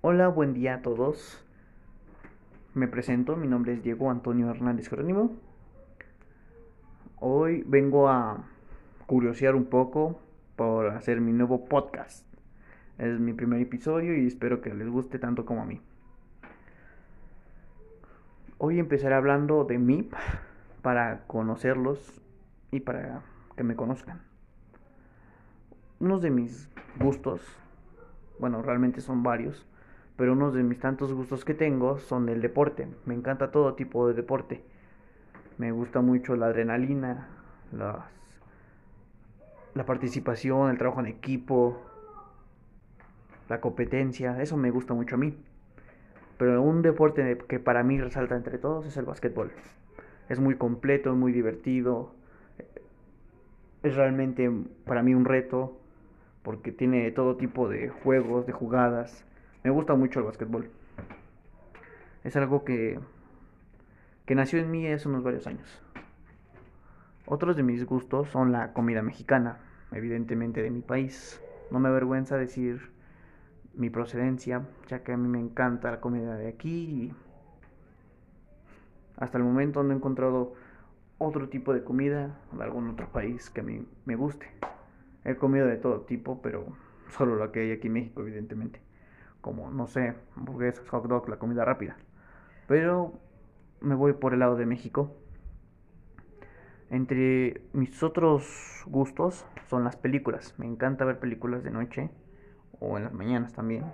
Hola, buen día a todos. Me presento, mi nombre es Diego Antonio Hernández Jerónimo. Hoy vengo a curiosear un poco por hacer mi nuevo podcast. Es mi primer episodio y espero que les guste tanto como a mí. Hoy empezaré hablando de mí para conocerlos y para que me conozcan. Unos de mis gustos, bueno, realmente son varios, pero unos de mis tantos gustos que tengo son el deporte. Me encanta todo tipo de deporte. Me gusta mucho la adrenalina, las, la participación, el trabajo en equipo, la competencia. Eso me gusta mucho a mí. Pero un deporte que para mí resalta entre todos es el básquetbol. Es muy completo, muy divertido. Es realmente para mí un reto porque tiene todo tipo de juegos, de jugadas. Me gusta mucho el básquetbol. Es algo que, que nació en mí hace unos varios años. Otros de mis gustos son la comida mexicana, evidentemente de mi país. No me avergüenza decir mi procedencia, ya que a mí me encanta la comida de aquí y hasta el momento no he encontrado otro tipo de comida de algún otro país que a mí me guste. He comido de todo tipo, pero solo lo que hay aquí en México, evidentemente. Como, no sé, hamburguesas, hot dog, la comida rápida. Pero me voy por el lado de México. Entre mis otros gustos son las películas. Me encanta ver películas de noche o en las mañanas también.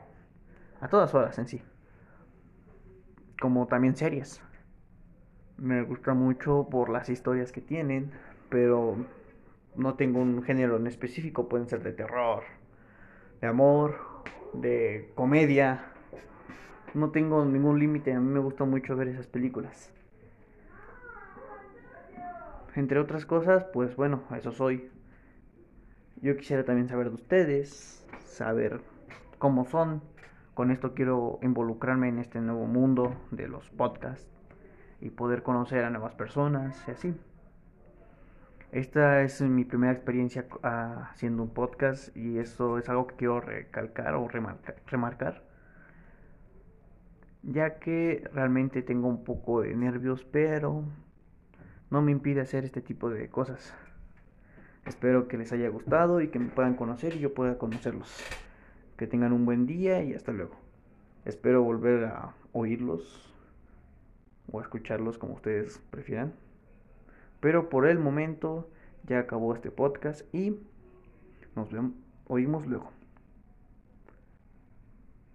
A todas horas en sí. Como también series. Me gusta mucho por las historias que tienen, pero no tengo un género en específico. Pueden ser de terror, de amor, de comedia. No tengo ningún límite. A mí me gusta mucho ver esas películas. Entre otras cosas, pues bueno, eso soy. Yo quisiera también saber de ustedes, saber cómo son. Con esto quiero involucrarme en este nuevo mundo de los podcasts y poder conocer a nuevas personas y así. Esta es mi primera experiencia haciendo un podcast y eso es algo que quiero recalcar o remarcar, ya que realmente tengo un poco de nervios, pero no me impide hacer este tipo de cosas. Espero que les haya gustado y que me puedan conocer y yo pueda conocerlos. Que tengan un buen día y hasta luego. Espero volver a oírlos o escucharlos como ustedes prefieran. Pero por el momento ya acabó este podcast y nos vemos, oímos luego.